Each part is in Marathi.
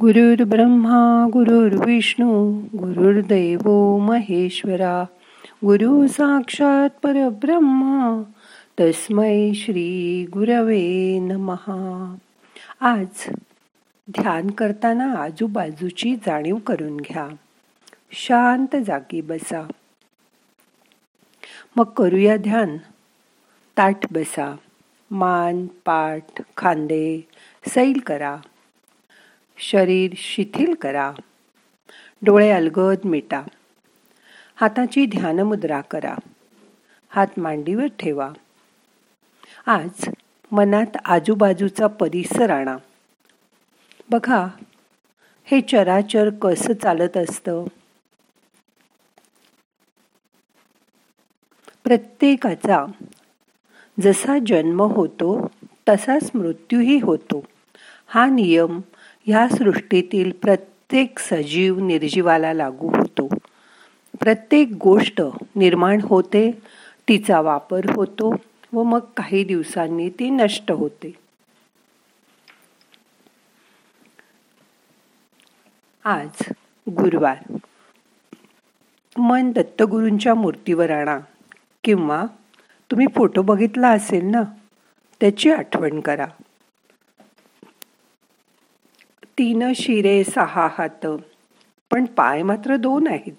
गुरुर्ब्रह्मा गुरुर्विष्णू गुरुर्दैव महेश्वरा. गुरु साक्षात परब्रह्मा तस्मै श्री गुरवे नमहा आज ध्यान करताना आजूबाजूची जाणीव करून घ्या. शांत जागी बसा. मग करूया ध्यान. ताट बसा. मान पाठ खांदे सैल करा. शरीर शिथिल करा. डोळे अलगद मिटा. हाताची ध्यानमुद्रा करा. हात मांडीवर ठेवा. आज मनात आजूबाजूचा परिसर आणा. बघा हे चराचर कसं चालत असतं? प्रत्येकाचा जसा जन्म होतो तसाच मृत्यूही होतो. हा नियम ह्या सृष्टीतील प्रत्येक सजीव निर्जीवाला लागू होतो. प्रत्येक गोष्ट निर्माण होते तिचा वापर होतो व मग काही दिवसांनी ती नष्ट होते. आज गुरुवार. मन दत्तगुरूंच्या मूर्तीवर आणा किंवा तुम्ही फोटो बघितला असेल ना त्याची आठवण करा. तीन शिरे सहा हात. पण पाय मात्र दोन आहेत.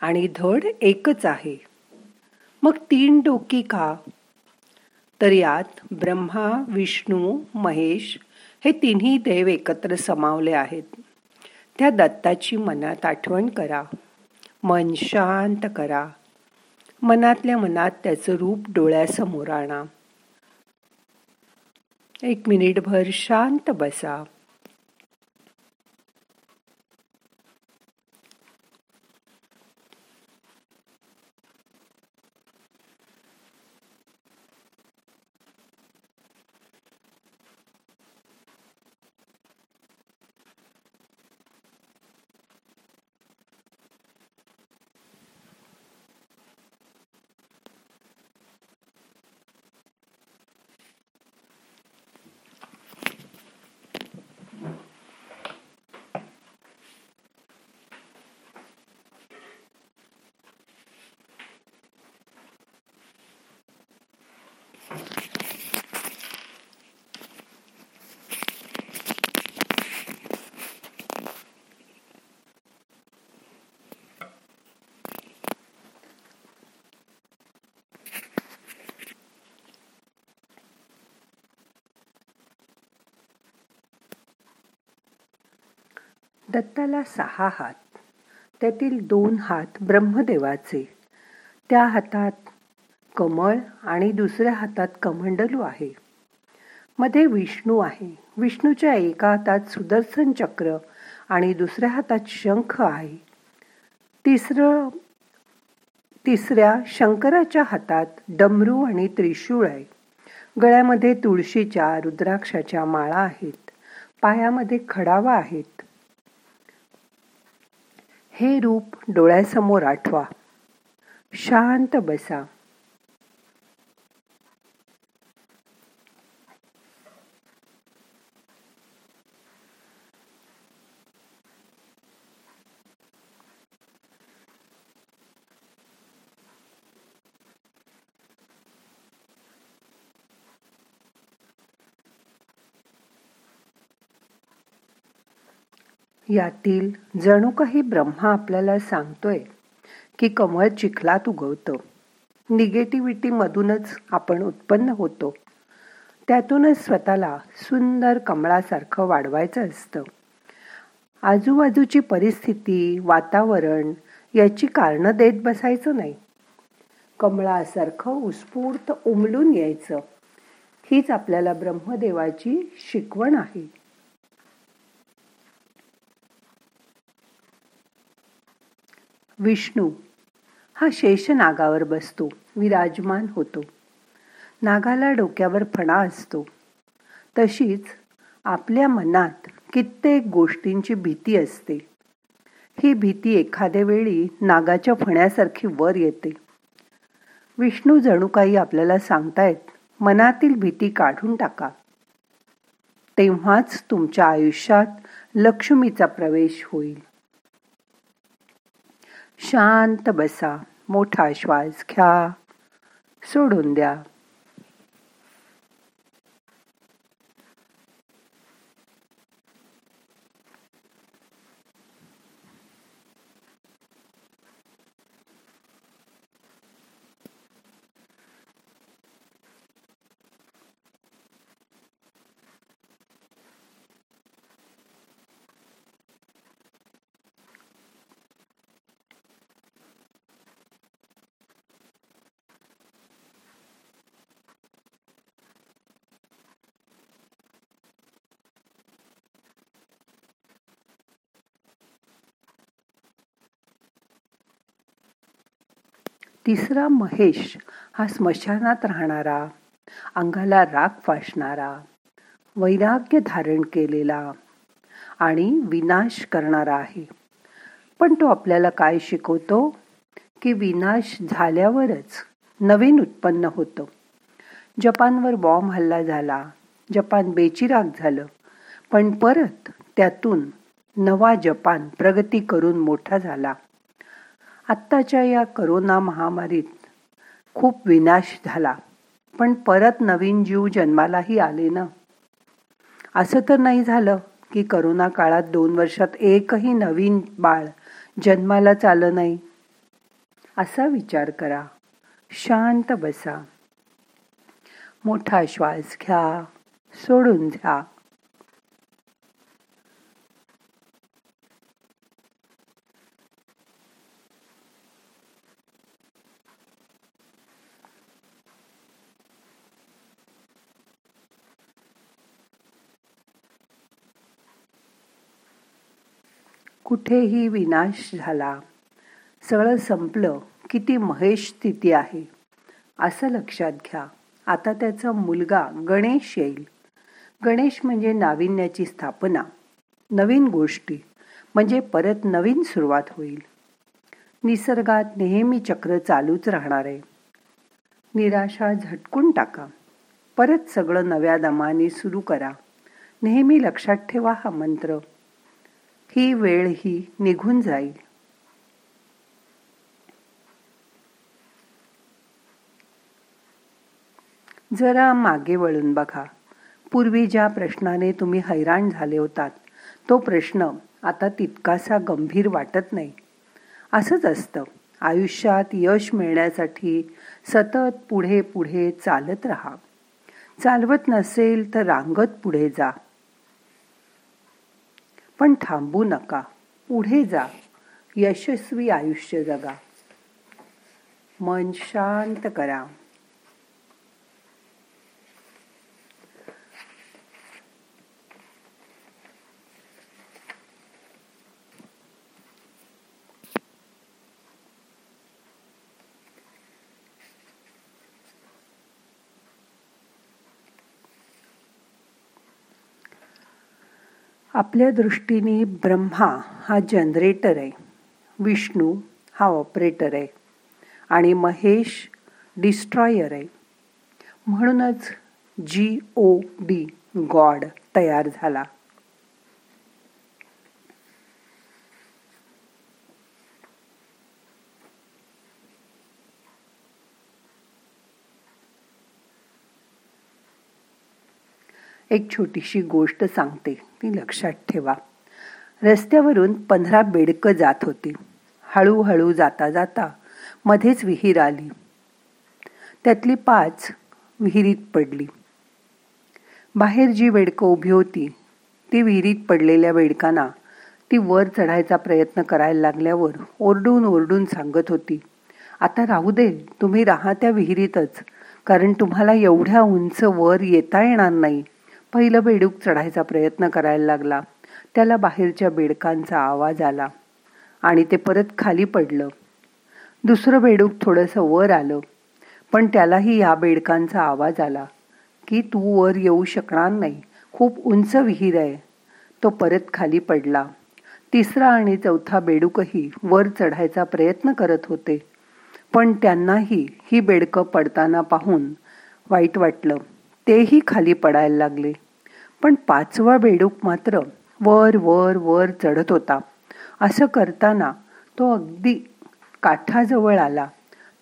आणि धड एकच आहे. मग तीन डोकी का? तर यात ब्रह्मा विष्णू महेश हे तिन्ही देव एकत्र समावले आहेत. त्या दत्ताची मनात आठवण करा. मन शांत करा. मनातल्या मनात त्याचं रूप डोळ्यासमोर आणा. एक मिनिटभर शांत बसा. दत्ताला सहा हात त्यातील दोन हात ब्रह्मदेवाचे त्या हातात कमळ आणि दुसऱ्या हातात कमंडलू आहे. मध्ये विष्णू आहे. विष्णूच्या एका हातात सुदर्शन चक्र आणि दुसऱ्या हातात शंख आहे. तिसरं तिसऱ्या शंकराच्या हातात डमरू आणि त्रिशूळ आहे. गळ्यामध्ये तुळशीच्या रुद्राक्षाच्या माळा आहेत. पायामध्ये खडावा आहेत. हे रूप डोळ्यासमोर आठवा. शांत बसा. यातील जणू काही ब्रह्मा आपल्याला सांगतोय की कमळ चिखलात उगवतं. निगेटिव्हिटीमधूनच आपण उत्पन्न होतो. त्यातूनच स्वतःला सुंदर कमळासारखं वाढवायचं असतं. आजूबाजूची परिस्थिती वातावरण याची कारणं देत बसायचं नाही. कमळासारखं उत्स्फूर्त उमलून यायचं. हीच आपल्याला ब्रह्मदेवाची शिकवण आहे. विष्णू. हा शेष नागावर बसतो विराजमान होतो. नागाला डोक्यावर फणा असतो. तशीच आपल्या मनात कित्येक गोष्टींची भीती असते. ही भीती एखाद्या वेळी नागाच्या फण्यासारखी वर येते. विष्णू जणू काही आपल्याला सांगतायत मनातील भीती काढून टाका. तेव्हाच तुमच्या आयुष्यात लक्ष्मीचा प्रवेश होईल. शांत बसा मोठा श्वास घ्या. सोडून द्या. तिसरा महेश हा स्मशानात राहणारा अंगाला राग फासणारा वैराग्य धारण केलेला आणि विनाश करणारा आहे. पण तो आपल्याला काय शिकवतो? की विनाश झाल्यावरच नवीन उत्पन्न होतं. जपानवर बॉम्ब हल्ला झाला जपान बेचिराग झालं पण परत त्यातून नवा जपान प्रगती करून मोठा झाला. आत्ताच्या या करोना महामारीत खूप विनाश झाला. पण परत नवीन जीव जन्मालाही आले ना? असं तर नाही झालं की करोना काळात दोन वर्षात एकही नवीन बाळ जन्मालाच आलं नाही? असा विचार करा. शांत बसा. मोठा श्वास घ्या. सोडून घ्या कुठेही विनाश झाला. सगळं संपलं. किती महेश स्थिती आहे. असं लक्षात घ्या. आता त्याचा मुलगा गणेश येईल. गणेश म्हणजे नाविन्याची स्थापना. नवीन गोष्टी. म्हणजे परत नवीन सुरुवात होईल. निसर्गात नेहमी चक्र चालूच राहणार आहे. निराशा झटकून टाका. परत सगळं नव्या दमाने सुरू करा. नेहमी लक्षात ठेवा हा मंत्र. ही वेळ ही निघून जाईल. जरा मागे वळून बघा. पूर्वी ज्या प्रश्नाने तुम्ही हैराण झाले होतात तो प्रश्न आता तितकासा गंभीर वाटत नाही. असंच असतं. आयुष्यात यश मिळण्यासाठी सतत पुढे पुढे चालत राहा. चालवत नसेल तर रांगत पुढे जा. पण थांबू नका. पुढे जा. यशस्वी आयुष्य जगा. मन शांत करा. आपल्या दृष्टीने ब्रह्मा हा जनरेटर आहे. विष्णू हा ऑपरेटर आहे. आणि महेश डिस्ट्रॉयर आहे. म्हणूनच जी ओ डी गॉड तयार झाला. एक छोटीशी गोष्ट सांगते. ती लक्षात ठेवा. रस्त्यावरून पंधरा बेडकं जात होती. हळूहळू जाता जाता मध्येच विहीर आली. त्यातली पाच विहिरीत पडली. बाहेर जी बेडकं उभी होती ती विहिरीत पडलेल्या बेडकांना ती वर चढायचा प्रयत्न करायला लागल्यावर ओरडून ओरडून सांगत होती आता राहू दे तुम्ही राहा त्या विहिरीतच कारण तुम्हाला एवढ्या उंच वर येता येणार नाही. पहिलं बेडूक चढायचा प्रयत्न करायला लागला. त्याला बाहेरच्या बेडकांचा आवाज आला आणि ते परत खाली पडलं. दुसरं बेडूक थोडंसं वर आलं पण त्यालाही या बेडकांचा आवाज आला की तू वर येऊ शकणार नाही. खूप उंच विहीर आहे. तो परत खाली पडला. तिसरा आणि चौथा बेडूकही वर चढायचा प्रयत्न करत होते. पण त्यांनाही ही बेडकं पडताना पाहून वाईट वाटलं. तेही खाली पडायला लागले. पण पाचवा बेडूक मात्र वर वर वर चढत होता. असं करताना तो अगदी काठाजवळ आला.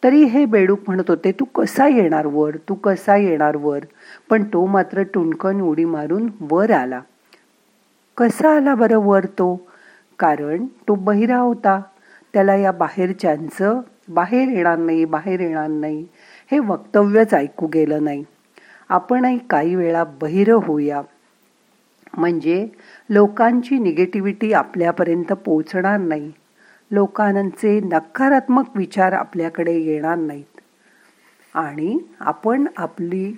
तरी हे बेडूक म्हणत होते तू कसा येणार वर? तू कसा येणार वर? पण तो मात्र टुणकन उडी मारून वर आला. कसा आला बरं वर तो? कारण तो बहिरा होता. त्याला या बाहेरच्यांचं बाहेर येणार नाही बाहेर येणार नाही. हे वक्तव्यच ऐकू गेलं नाही. आपणही काही वेळा बहिर होऊया. म्हणजे लोकांची निगेटिव्हिटी आपल्यापर्यंत पोचणार नाही. लोकांचे नकारात्मक विचार आपल्याकडे येणार नाहीत. आणि आपण आपली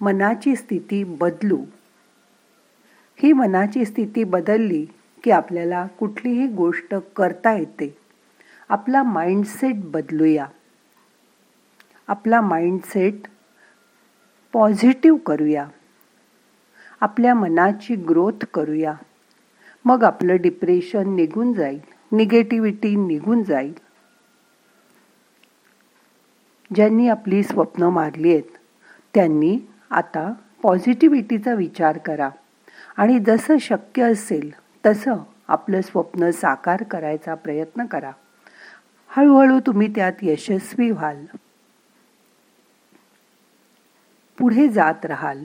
मनाची स्थिती बदलू. ही मनाची स्थिती बदलली की आपल्याला कुठलीही गोष्ट करता येते. आपला माइंडसेट बदलूया. आपला माइंडसेट पॉझिटिव्ह करूया. आपल्या मनाची ग्रोथ करूया. मग आपलं डिप्रेशन निघून जाईल निगेटिव्हिटी निघून जाईल. ज्यांनी आपली स्वप्न मारली आहेत त्यांनी आता पॉझिटिव्हिटीचा विचार करा. आणि जसं शक्य असेल तसं आपलं स्वप्न साकार करायचा प्रयत्न करा. हळूहळू तुम्ही त्यात यशस्वी व्हाल. पुढे जात राहाल.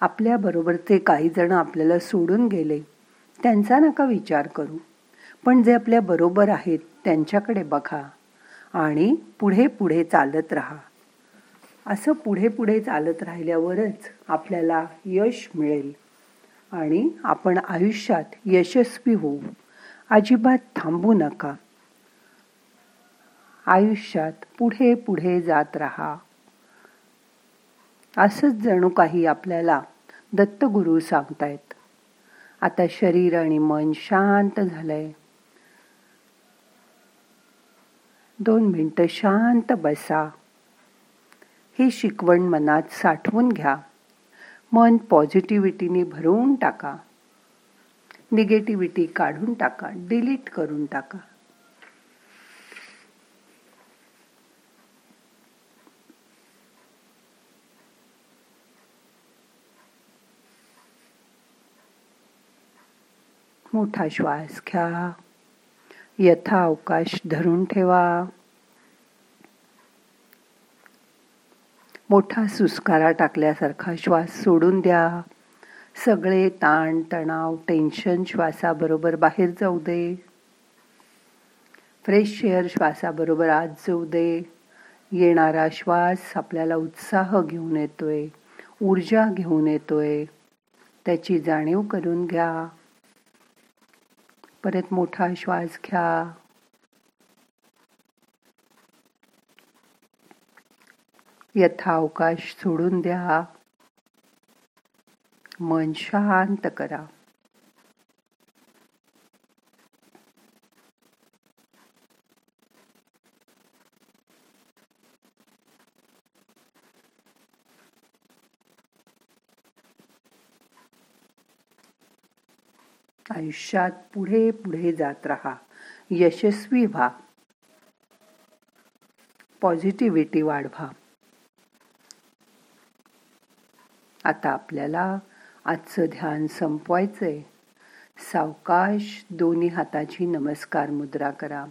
आपल्याबरोबरचे काही जण आपल्याला सोडून गेले त्यांचा नका विचार करू. पण जे आपल्या बरोबर आहेत त्यांच्याकडे बघा आणि पुढे पुढे चालत राहा. असं पुढे पुढे चालत राहिल्यावरच आपल्याला यश मिळेल आणि आपण आयुष्यात यशस्वी होऊ. अजिबात थांबू नका. आयुष्यात पुढे पुढे जात राहा. असंच जणू काही आपल्याला दत्तगुरू सांगतायत. आता शरीर आणि मन शांत झालंय. दोन मिनटं शांत बसा. ही शिकवण मनात साठवून घ्या. मन पॉझिटिव्हिटीने भरून टाका. निगेटिव्हिटी काढून टाका. डिलीट करून टाका. मोठा श्वास घ्या. यथा अवकाश धरून ठेवा. मोठा सुस्कारा टाकल्यासारखा श्वास सोडून द्या. सगळे ताण तणाव टेन्शन श्वासाबरोबर बाहेर जाऊ दे. फ्रेश एअर श्वासाबरोबर आज जाऊ दे. येणारा श्वास आपल्याला उत्साह घेऊन येतोय ऊर्जा घेऊन येतोय. त्याची जाणीव करून घ्या. परत मोठा श्वास घ्या. यथा अवकाश सोडून द्या. मन शांत करा. आयुष्यात पुढे पुढे जात राहा. यशस्वी व्हा. पॉझिटिव्हिटी वाढवा. आता आपल्याला आजचं ध्यान संपवायचंय. सावकाश दोन्ही हाताची नमस्कार मुद्रा करा.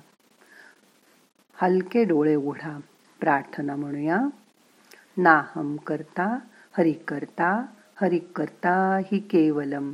हलके डोळे उघडा प्रार्थना म्हणूया. नाहम करता हरि करता हरि करता ही केवलम.